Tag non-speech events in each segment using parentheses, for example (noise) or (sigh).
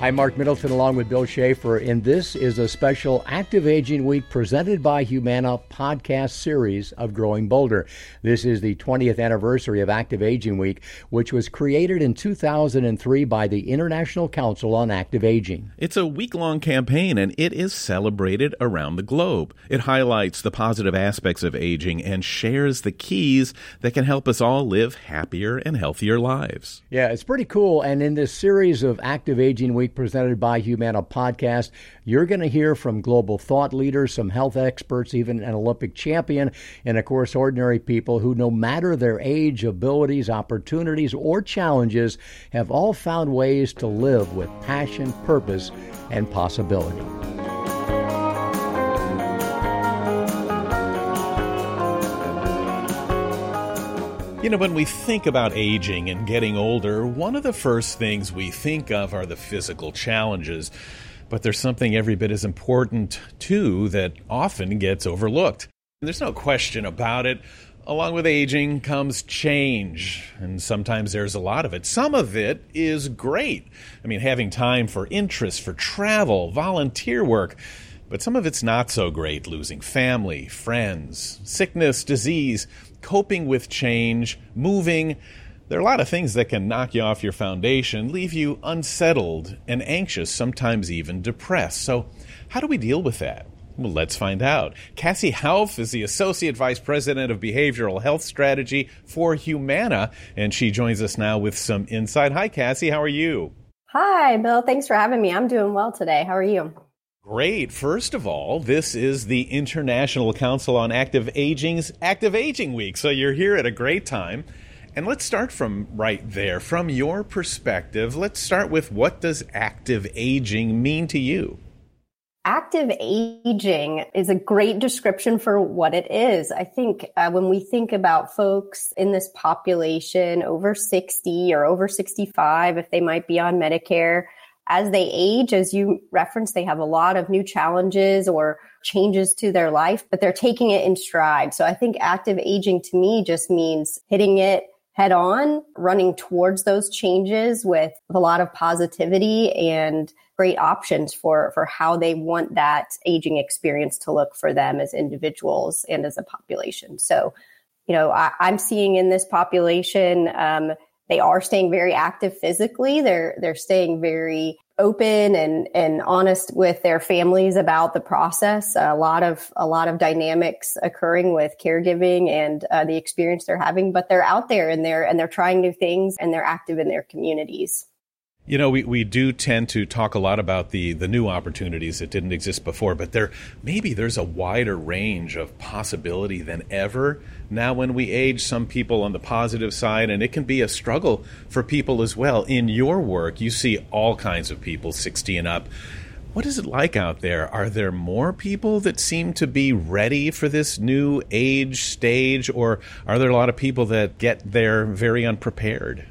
I'm Marc Middleton along with Bill Shafer, and this is a special Active Aging Week presented by Humana podcast series of Growing Bolder. This is the 20th anniversary of Active Aging Week, which was created in 2003 by the International Council on Active Aging. It's a week long campaign and it is celebrated around the globe. It highlights the positive aspects of aging and shares the keys that can help us all live happier and healthier lives. Yeah, it's pretty cool. And in this series of Active Aging Week, Week presented by Humana podcast. You're going to hear from global thought leaders, some health experts, even an Olympic champion, and of course, ordinary people who, no matter their age, abilities, opportunities, or challenges, have all found ways to live with passion, purpose, and possibility. You know, when we think about aging and getting older, one of the first things we think of are the physical challenges. But there's something every bit as important, too, that often gets overlooked. There's no question about it. Along with aging comes change, and sometimes there's a lot of it. Some of it is great. I mean, having time for interests, for travel, volunteer work. But some of it's not so great losing family, friends, sickness, disease coping with change, moving. There are a lot of things that can knock you off your foundation, leave you unsettled and anxious, sometimes even depressed. So, how do we deal with that? Well, let's find out. Cassie Houff is the Associate Vice President of Behavioral Health Strategy for Humana, and she joins us now with some insight. Hi, Cassie. How are you? Hi, Bill. Thanks for having me. I'm doing well today. How are you? Great. First of all, this is the International Council on Active Aging's Active Aging Week. So you're here at a great time. And let's start from right there. From your perspective, let's start with what does active aging mean to you? Active aging is a great description for what it is. I think uh, when we think about folks in this population over 60 or over 65, if they might be on Medicare, as they age, as you referenced, they have a lot of new challenges or changes to their life, but they're taking it in stride. So I think active aging to me just means hitting it head on, running towards those changes with a lot of positivity and great options for, for how they want that aging experience to look for them as individuals and as a population. So, you know, I, am seeing in this population, um, they are staying very active physically. They're they're staying very open and and honest with their families about the process. A lot of a lot of dynamics occurring with caregiving and uh, the experience they're having. But they're out there and they're and they're trying new things and they're active in their communities. You know, we, we do tend to talk a lot about the, the new opportunities that didn't exist before, but there maybe there's a wider range of possibility than ever. Now, when we age, some people on the positive side, and it can be a struggle for people as well. In your work, you see all kinds of people, 60 and up. What is it like out there? Are there more people that seem to be ready for this new age stage, or are there a lot of people that get there very unprepared?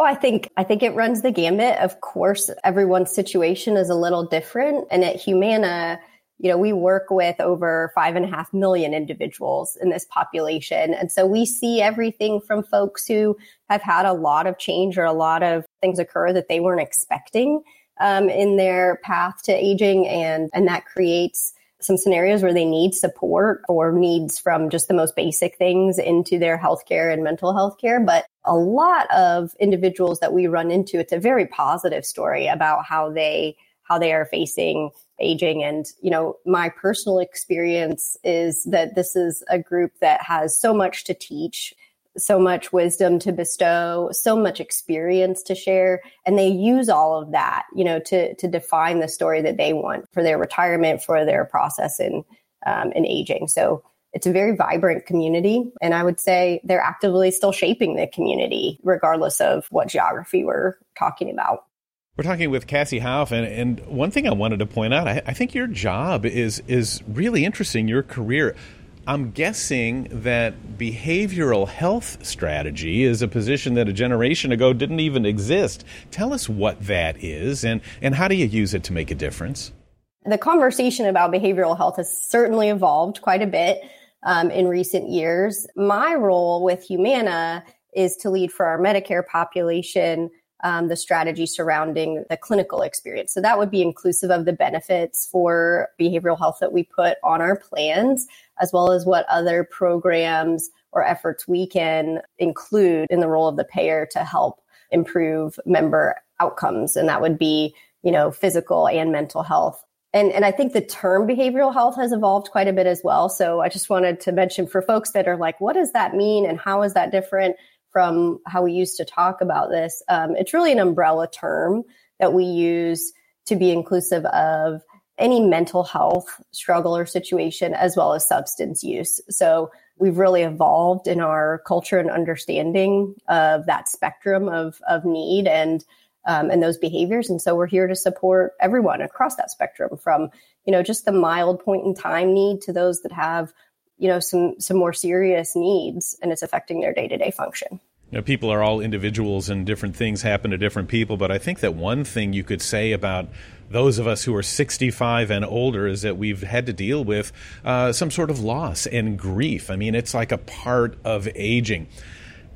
Oh, I think I think it runs the gamut. Of course, everyone's situation is a little different, and at Humana, you know, we work with over five and a half million individuals in this population, and so we see everything from folks who have had a lot of change or a lot of things occur that they weren't expecting um, in their path to aging, and and that creates some scenarios where they need support or needs from just the most basic things into their healthcare and mental health care. But a lot of individuals that we run into, it's a very positive story about how they how they are facing aging and you know my personal experience is that this is a group that has so much to teach so much wisdom to bestow, so much experience to share, and they use all of that, you know, to to define the story that they want for their retirement, for their process in um, in aging. So it's a very vibrant community, and I would say they're actively still shaping the community, regardless of what geography we're talking about. We're talking with Cassie Houff, and, and one thing I wanted to point out, I, I think your job is is really interesting. Your career I'm guessing that behavioral health strategy is a position that a generation ago didn't even exist. Tell us what that is and, and how do you use it to make a difference? The conversation about behavioral health has certainly evolved quite a bit um, in recent years. My role with Humana is to lead for our Medicare population um, the strategy surrounding the clinical experience. So that would be inclusive of the benefits for behavioral health that we put on our plans, as well as what other programs or efforts we can include in the role of the payer to help improve member outcomes. And that would be, you know, physical and mental health. And, and I think the term behavioral health has evolved quite a bit as well. So I just wanted to mention for folks that are like, what does that mean? And how is that different from how we used to talk about this? Um, it's really an umbrella term that we use to be inclusive of any mental health struggle or situation as well as substance use. So we've really evolved in our culture and understanding of that spectrum of, of need and um, and those behaviors. And so we're here to support everyone across that spectrum from, you know, just the mild point in time need to those that have, you know, some some more serious needs and it's affecting their day-to-day function. You know, people are all individuals and different things happen to different people, but I think that one thing you could say about those of us who are 65 and older is that we've had to deal with uh, some sort of loss and grief. I mean, it's like a part of aging.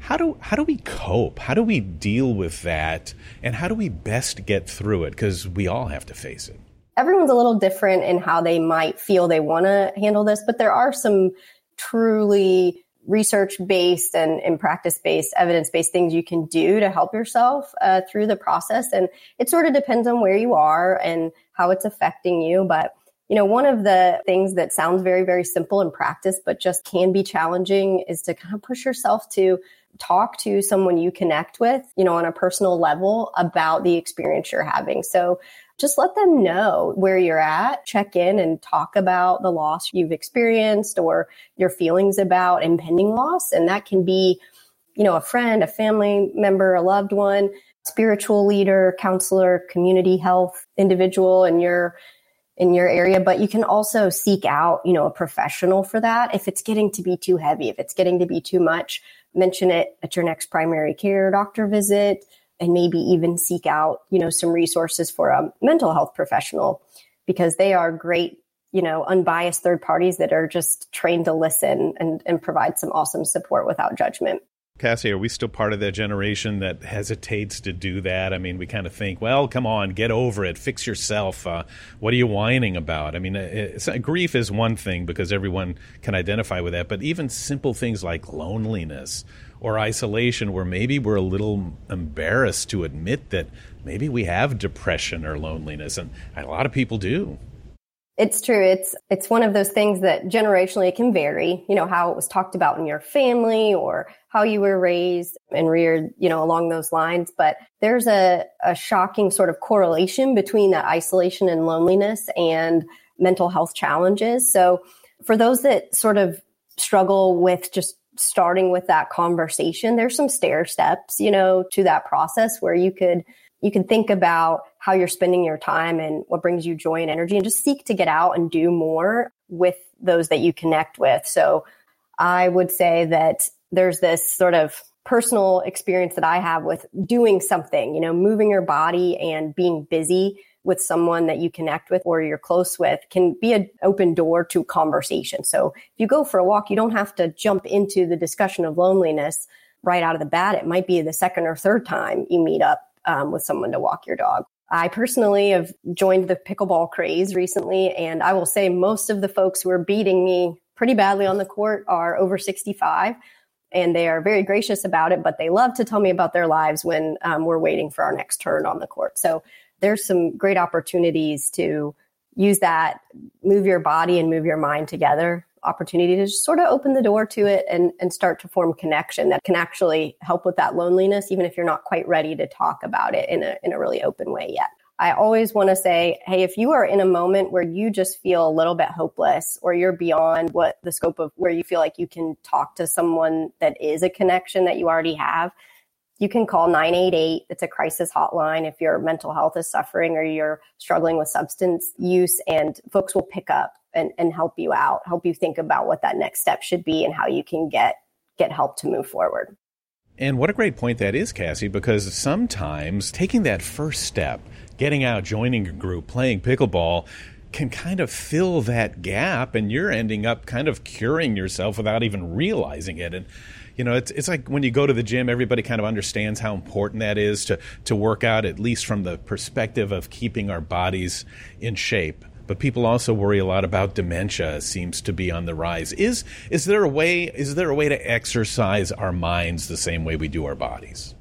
How do how do we cope? How do we deal with that? And how do we best get through it? Because we all have to face it. Everyone's a little different in how they might feel they want to handle this, but there are some truly research based and, and practice based, evidence based things you can do to help yourself uh, through the process. And it sort of depends on where you are and how it's affecting you. But, you know, one of the things that sounds very, very simple in practice, but just can be challenging is to kind of push yourself to talk to someone you connect with, you know, on a personal level about the experience you're having. So just let them know where you're at, check in and talk about the loss you've experienced or your feelings about impending loss. And that can be, you know, a friend, a family member, a loved one, spiritual leader, counselor, community health individual in your in your area, but you can also seek out, you know, a professional for that. If it's getting to be too heavy, if it's getting to be too much, mention it at your next primary care doctor visit and maybe even seek out, you know, some resources for a mental health professional because they are great, you know, unbiased third parties that are just trained to listen and, and provide some awesome support without judgment. Cassie, are we still part of that generation that hesitates to do that? I mean, we kind of think, well, come on, get over it, fix yourself. Uh, what are you whining about? I mean, grief is one thing because everyone can identify with that, but even simple things like loneliness or isolation, where maybe we're a little embarrassed to admit that maybe we have depression or loneliness, and a lot of people do. It's true. It's it's one of those things that generationally it can vary. You know how it was talked about in your family or how you were raised and reared. You know along those lines. But there's a a shocking sort of correlation between that isolation and loneliness and mental health challenges. So for those that sort of struggle with just starting with that conversation, there's some stair steps, you know, to that process where you could you can think about how you're spending your time and what brings you joy and energy and just seek to get out and do more with those that you connect with. So I would say that there's this sort of personal experience that I have with doing something, you know, moving your body and being busy with someone that you connect with or you're close with can be an open door to conversation. So if you go for a walk, you don't have to jump into the discussion of loneliness right out of the bat. It might be the second or third time you meet up um, with someone to walk your dog. I personally have joined the pickleball craze recently, and I will say most of the folks who are beating me pretty badly on the court are over 65, and they are very gracious about it, but they love to tell me about their lives when um, we're waiting for our next turn on the court. So there's some great opportunities to use that, move your body and move your mind together opportunity to just sort of open the door to it and, and start to form connection that can actually help with that loneliness, even if you're not quite ready to talk about it in a, in a really open way yet. I always want to say, hey, if you are in a moment where you just feel a little bit hopeless or you're beyond what the scope of where you feel like you can talk to someone that is a connection that you already have, you can call 988. It's a crisis hotline if your mental health is suffering or you're struggling with substance use, and folks will pick up and, and help you out, help you think about what that next step should be and how you can get get help to move forward. And what a great point that is, Cassie, because sometimes taking that first step, getting out, joining a group, playing pickleball, can kind of fill that gap, and you're ending up kind of curing yourself without even realizing it. And you know, it's it's like when you go to the gym, everybody kind of understands how important that is to to work out, at least from the perspective of keeping our bodies in shape. But people also worry a lot about dementia seems to be on the rise. Is is there a way is there a way to exercise our minds the same way we do our bodies?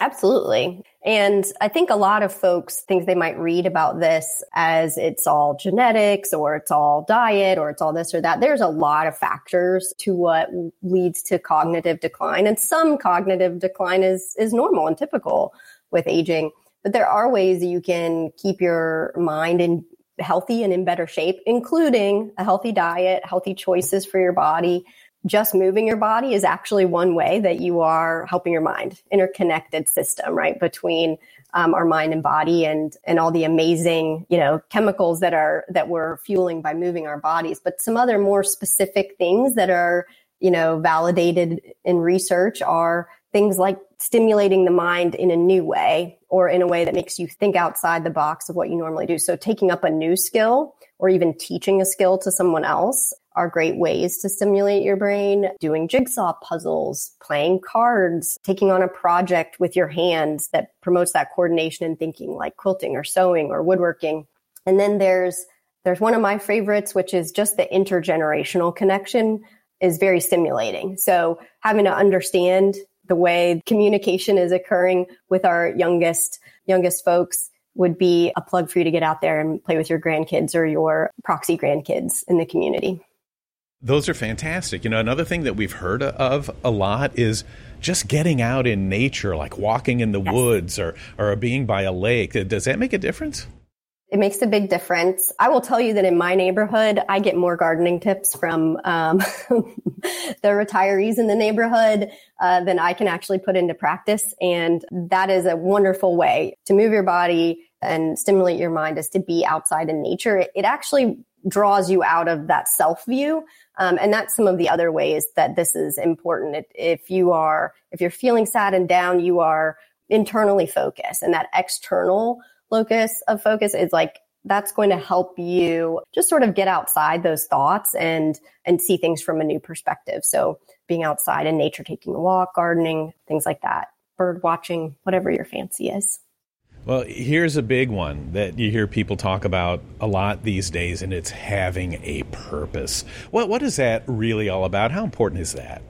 Absolutely. And I think a lot of folks think they might read about this as it's all genetics or it's all diet or it's all this or that. There's a lot of factors to what leads to cognitive decline. And some cognitive decline is, is normal and typical with aging. But there are ways that you can keep your mind in healthy and in better shape, including a healthy diet, healthy choices for your body, just moving your body is actually one way that you are helping your mind interconnected system right between um, our mind and body and and all the amazing you know chemicals that are that we're fueling by moving our bodies. But some other more specific things that are you know validated in research are things like stimulating the mind in a new way or in a way that makes you think outside the box of what you normally do. So taking up a new skill or even teaching a skill to someone else are great ways to stimulate your brain. Doing jigsaw puzzles, playing cards, taking on a project with your hands that promotes that coordination and thinking like quilting or sewing or woodworking. And then there's there's one of my favorites, which is just the intergenerational connection is very stimulating. So having to understand the way communication is occurring with our youngest youngest folks would be a plug for you to get out there and play with your grandkids or your proxy grandkids in the community. Those are fantastic. You know, another thing that we've heard of a lot is just getting out in nature, like walking in the yes. woods or, or being by a lake. Does that make a difference? It makes a big difference. I will tell you that in my neighborhood, I get more gardening tips from um, (laughs) the retirees in the neighborhood uh, than I can actually put into practice. And that is a wonderful way to move your body and stimulate your mind is to be outside in nature. It, it actually draws you out of that self view. Um, and that's some of the other ways that this is important. If you are, if you're feeling sad and down, you are internally focused and that external locus of focus is like, that's going to help you just sort of get outside those thoughts and, and see things from a new perspective. So being outside in nature, taking a walk, gardening, things like that, bird watching, whatever your fancy is. Well, here's a big one that you hear people talk about a lot these days, and it's having a purpose. What what is that really all about? How important is that?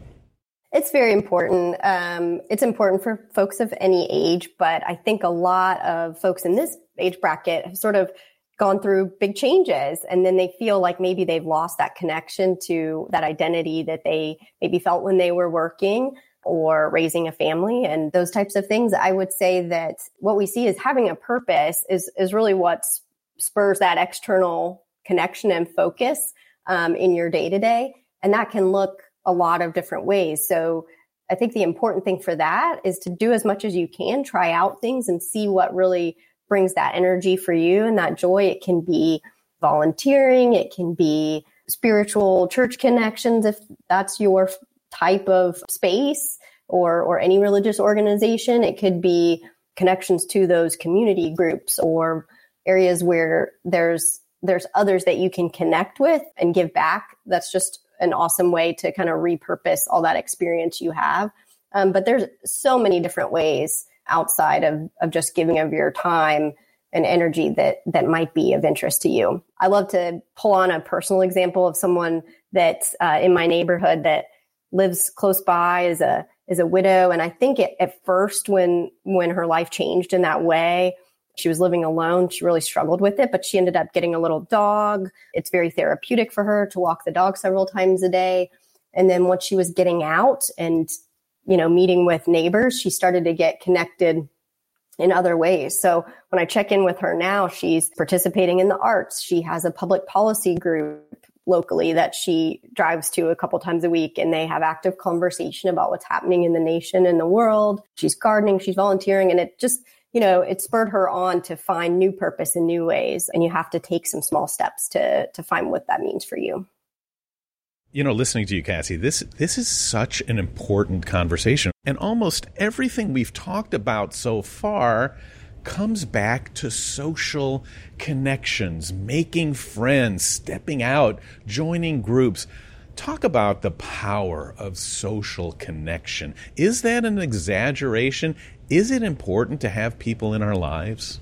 It's very important. Um, it's important for folks of any age, but I think a lot of folks in this age bracket have sort of gone through big changes and then they feel like maybe they've lost that connection to that identity that they maybe felt when they were working or raising a family and those types of things, I would say that what we see is having a purpose is, is really what spurs that external connection and focus um, in your day to day. And that can look a lot of different ways. So I think the important thing for that is to do as much as you can, try out things and see what really brings that energy for you and that joy. It can be volunteering. It can be spiritual church connections if that's your type of space or, or any religious organization. It could be connections to those community groups or areas where there's there's others that you can connect with and give back. That's just an awesome way to kind of repurpose all that experience you have. Um, but there's so many different ways outside of, of just giving of your time and energy that that might be of interest to you. I love to pull on a personal example of someone that uh, in my neighborhood that lives close by is a is a widow and i think it, at first when when her life changed in that way she was living alone she really struggled with it but she ended up getting a little dog it's very therapeutic for her to walk the dog several times a day and then once she was getting out and you know meeting with neighbors she started to get connected in other ways. So when I check in with her now, she's participating in the arts. She has a public policy group locally that she drives to a couple times a week and they have active conversation about what's happening in the nation and the world. She's gardening, she's volunteering, and it just, you know, it spurred her on to find new purpose in new ways. And you have to take some small steps to to find what that means for you. You know, listening to you, Cassie, this this is such an important conversation. And almost everything we've talked about so far comes back to social connections, making friends, stepping out, joining groups. Talk about the power of social connection. Is that an exaggeration? Is it important to have people in our lives?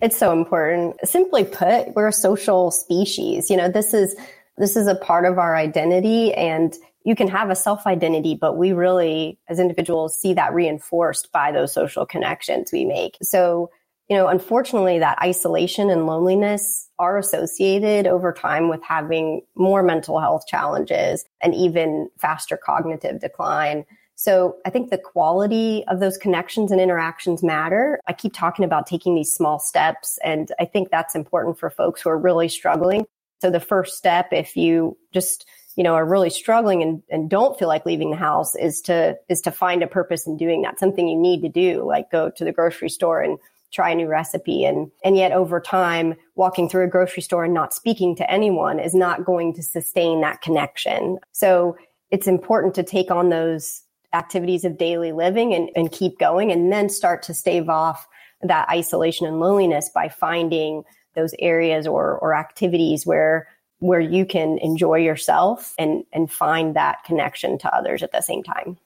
It's so important. Simply put, we're a social species. You know, this is this is a part of our identity and you can have a self identity, but we really, as individuals, see that reinforced by those social connections we make. So, you know, unfortunately, that isolation and loneliness are associated over time with having more mental health challenges and even faster cognitive decline. So I think the quality of those connections and interactions matter. I keep talking about taking these small steps, and I think that's important for folks who are really struggling. So the first step, if you just you know, are really struggling and, and don't feel like leaving the house is to, is to find a purpose in doing that. Something you need to do, like go to the grocery store and try a new recipe. And, and yet over time, walking through a grocery store and not speaking to anyone is not going to sustain that connection. So it's important to take on those activities of daily living and, and keep going and then start to stave off that isolation and loneliness by finding those areas or, or activities where where you can enjoy yourself and and find that connection to others at the same time.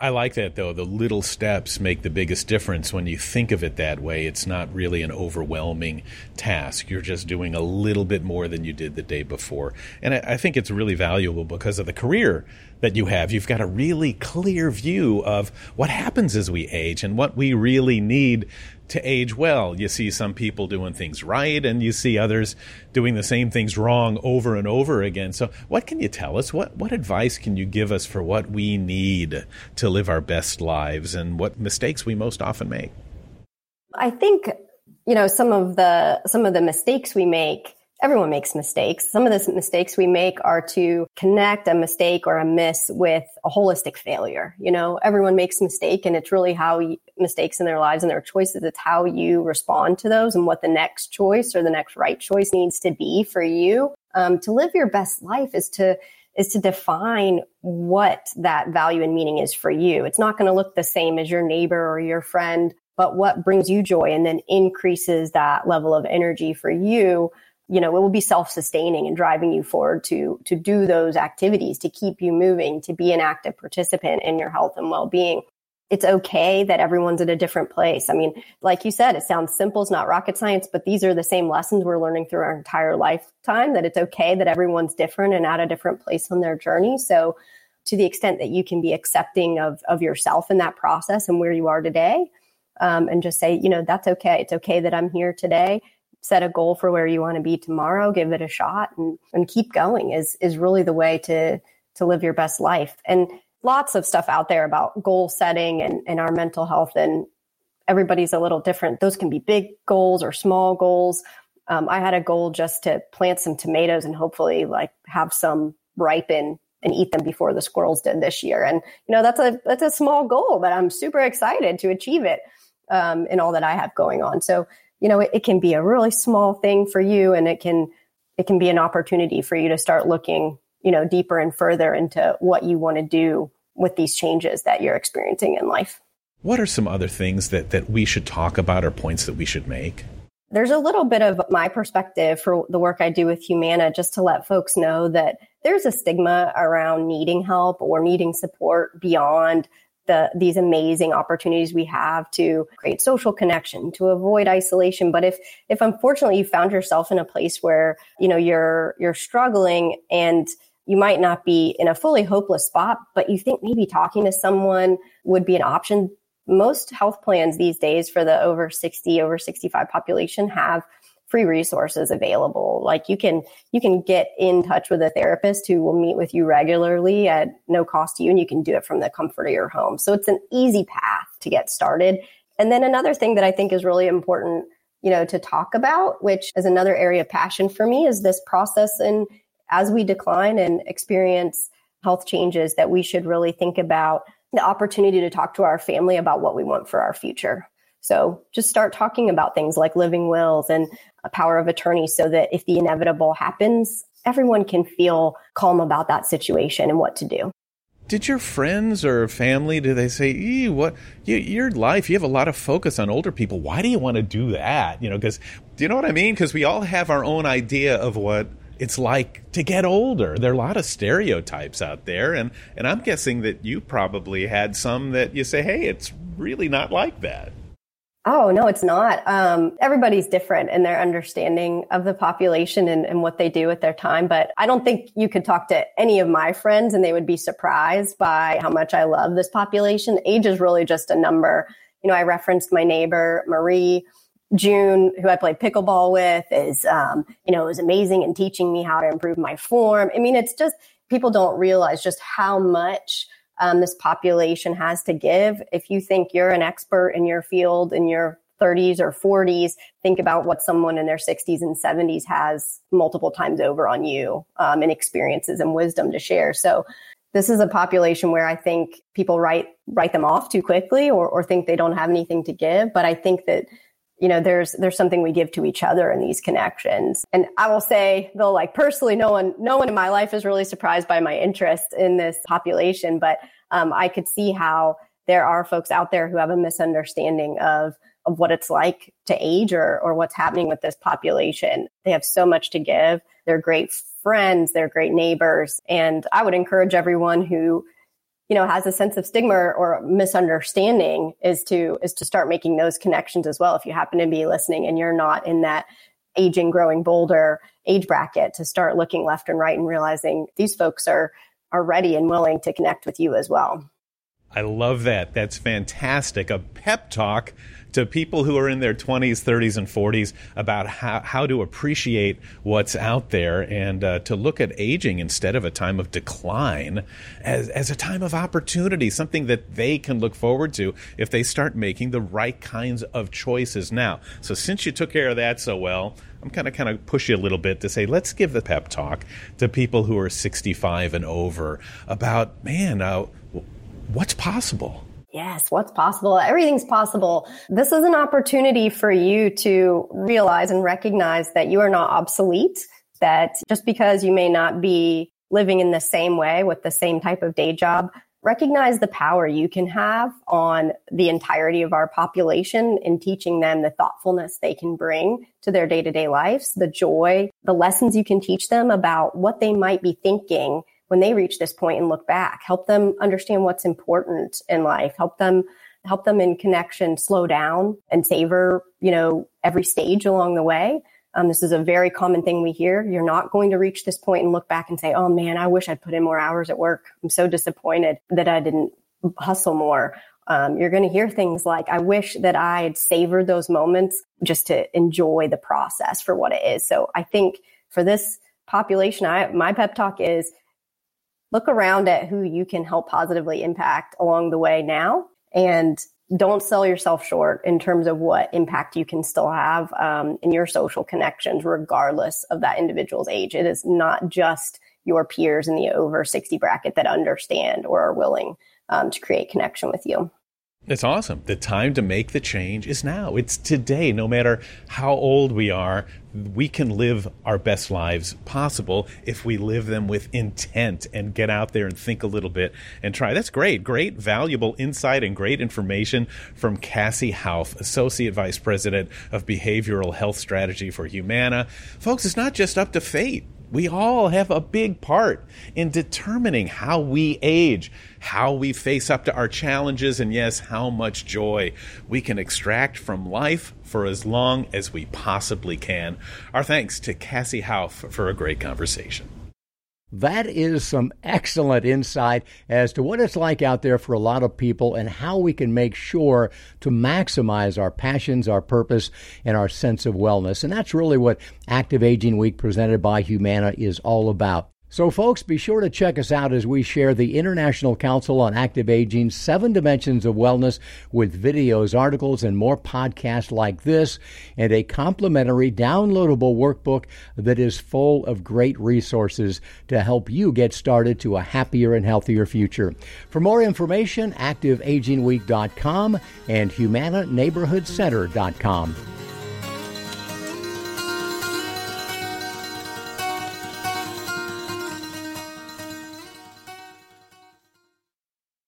I like that though. The little steps make the biggest difference when you think of it that way. It's not really an overwhelming task. You're just doing a little bit more than you did the day before. And I, I think it's really valuable because of the career that you have. You've got a really clear view of what happens as we age and what we really need to age well. You see some people doing things right and you see others doing the same things wrong over and over again. So what can you tell us? What what advice can you give us for what we need to live our best lives and what mistakes we most often make? I think you know some of the some of the mistakes we make everyone makes mistakes. Some of the mistakes we make are to connect a mistake or a miss with a holistic failure. You know, everyone makes mistake and it's really how you, mistakes in their lives and their choices. It's how you respond to those and what the next choice or the next right choice needs to be for you. Um, to live your best life is to is to define what that value and meaning is for you. It's not going to look the same as your neighbor or your friend, but what brings you joy and then increases that level of energy for you you know, it will be self-sustaining and driving you forward to, to do those activities, to keep you moving, to be an active participant in your health and well-being. It's okay that everyone's at a different place. I mean, like you said, it sounds simple. It's not rocket science, but these are the same lessons we're learning through our entire lifetime that it's okay that everyone's different and at a different place on their journey. So to the extent that you can be accepting of, of yourself in that process and where you are today, um, and just say, you know, that's okay. It's okay that I'm here today set a goal for where you want to be tomorrow, give it a shot and, and keep going is, is really the way to, to live your best life. And lots of stuff out there about goal setting and, and our mental health and everybody's a little different. Those can be big goals or small goals. Um, I had a goal just to plant some tomatoes and hopefully like have some ripen and eat them before the squirrels did this year. And you know that's a that's a small goal, but I'm super excited to achieve it um, in all that I have going on. So you know, it, it can be a really small thing for you and it can, it can be an opportunity for you to start looking, you know, deeper and further into what you want to do with these changes that you're experiencing in life. What are some other things that, that we should talk about or points that we should make? There's a little bit of my perspective for the work I do with Humana just to let folks know that there's a stigma around needing help or needing support beyond the, these amazing opportunities we have to create social connection, to avoid isolation. But if, if unfortunately you found yourself in a place where, you know, you're, you're struggling and you might not be in a fully hopeless spot, but you think maybe talking to someone would be an option. Most health plans these days for the over 60, over 65 population have free resources available. Like you can you can get in touch with a therapist who will meet with you regularly at no cost to you and you can do it from the comfort of your home. So it's an easy path to get started. And then another thing that I think is really important, you know, to talk about, which is another area of passion for me is this process and as we decline and experience health changes that we should really think about the opportunity to talk to our family about what we want for our future. So just start talking about things like living wills and a power of attorney so that if the inevitable happens, everyone can feel calm about that situation and what to do. did your friends or family do they say what you, your life you have a lot of focus on older people. Why do you want to do that? You know because do you know what i mean? Because we all have our own idea of what it's like to get older. There are a lot of stereotypes out there and and i'm guessing that you probably had some that you say hey it's really not like that Oh, no, it's not. Um, everybody's different in their understanding of the population and, and, what they do with their time. But I don't think you could talk to any of my friends and they would be surprised by how much I love this population. Age is really just a number. You know, I referenced my neighbor, Marie. June, who I played pickleball with, is, um, you know, is amazing in teaching me how to improve my form. I mean, it's just, people don't realize just how much um, this population has to give. If you think you're an expert in your field in your 30s or 40s, think about what someone in their 60s and 70s has multiple times over on you um, and experiences and wisdom to share. So this is a population where I think people write write them off too quickly or, or think they don't have anything to give. But I think that you know there's there's something we give to each other in these connections. And i will say though like personally no one no one in my life is really surprised by my interest in this population but um, i could see how there are folks out there who have a misunderstanding of of what it's like to age or or what's happening with this population. They have so much to give. They're great friends. They're great neighbors. And i would encourage everyone who you know has a sense of stigma or misunderstanding is to is to start making those connections as well. If you happen to be listening and you're not in that aging growing bolder age bracket to start looking left and right and realizing these folks are are ready and willing to connect with you as well. I love that. That's fantastic. A pep talk to people who are in their 20s, 30s, and 40s about how, how to appreciate what's out there and uh, to look at aging instead of a time of decline as, as a time of opportunity, something that they can look forward to if they start making the right kinds of choices now. So, since you took care of that so well, I'm kind of kind of push you a little bit to say let's give the pep talk to people who are 65 and over about man, uh, what's possible. Yes, what's possible? Everything's possible. This is an opportunity for you to realize and recognize that you are not obsolete, that just because you may not be living in the same way with the same type of day job, recognize the power you can have on the entirety of our population in teaching them the thoughtfulness they can bring to their day to day lives, the joy, the lessons you can teach them about what they might be thinking when they reach this point and look back, help them understand what's important in life, help them help them in connection slow down and savor, you know, every stage along the way. Um, this is a very common thing we hear. You're not going to reach this point and look back and say, "Oh man, I wish I'd put in more hours at work. I'm so disappointed that I didn't hustle more." Um, you're going to hear things like, "I wish that I'd savored those moments just to enjoy the process for what it is." So I think for this population, I, my pep talk is look around at who you can help positively impact along the way now and don't sell yourself short in terms of what impact you can still have um, in your social connections, regardless of that individual's age. It is not just your peers in the over 60 bracket that understand or are willing um, to create connection with you. It's awesome. The time to make the change is now. It's today. No matter how old we are, we can live our best lives possible if we live them with intent and get out there and think a little bit and try. That's great. Great, valuable insight and great information from Cassie Houff, Associate Vice President of Behavioral Health Strategy for Humana. Folks, it's not just up to fate. We all have a big part in determining how we age, how we face up to our challenges, and yes, how much joy we can extract from life for as long as we possibly can. Our thanks to Cassie Houff for a great conversation. That is some excellent insight as to what it's like out there for a lot of people and how we can make sure to maximize our passions, our purpose, and our sense of wellness. And that's really what Active Aging Week presented by Humana is all about. So, folks, be sure to check us out as we share the International Council on Active Aging's Seven Dimensions of Wellness with videos, articles, and more podcasts like this, and a complimentary downloadable workbook that is full of great resources to help you get started to a happier and healthier future. For more information, activeagingweek.com and humananeighborhoodcenter.com.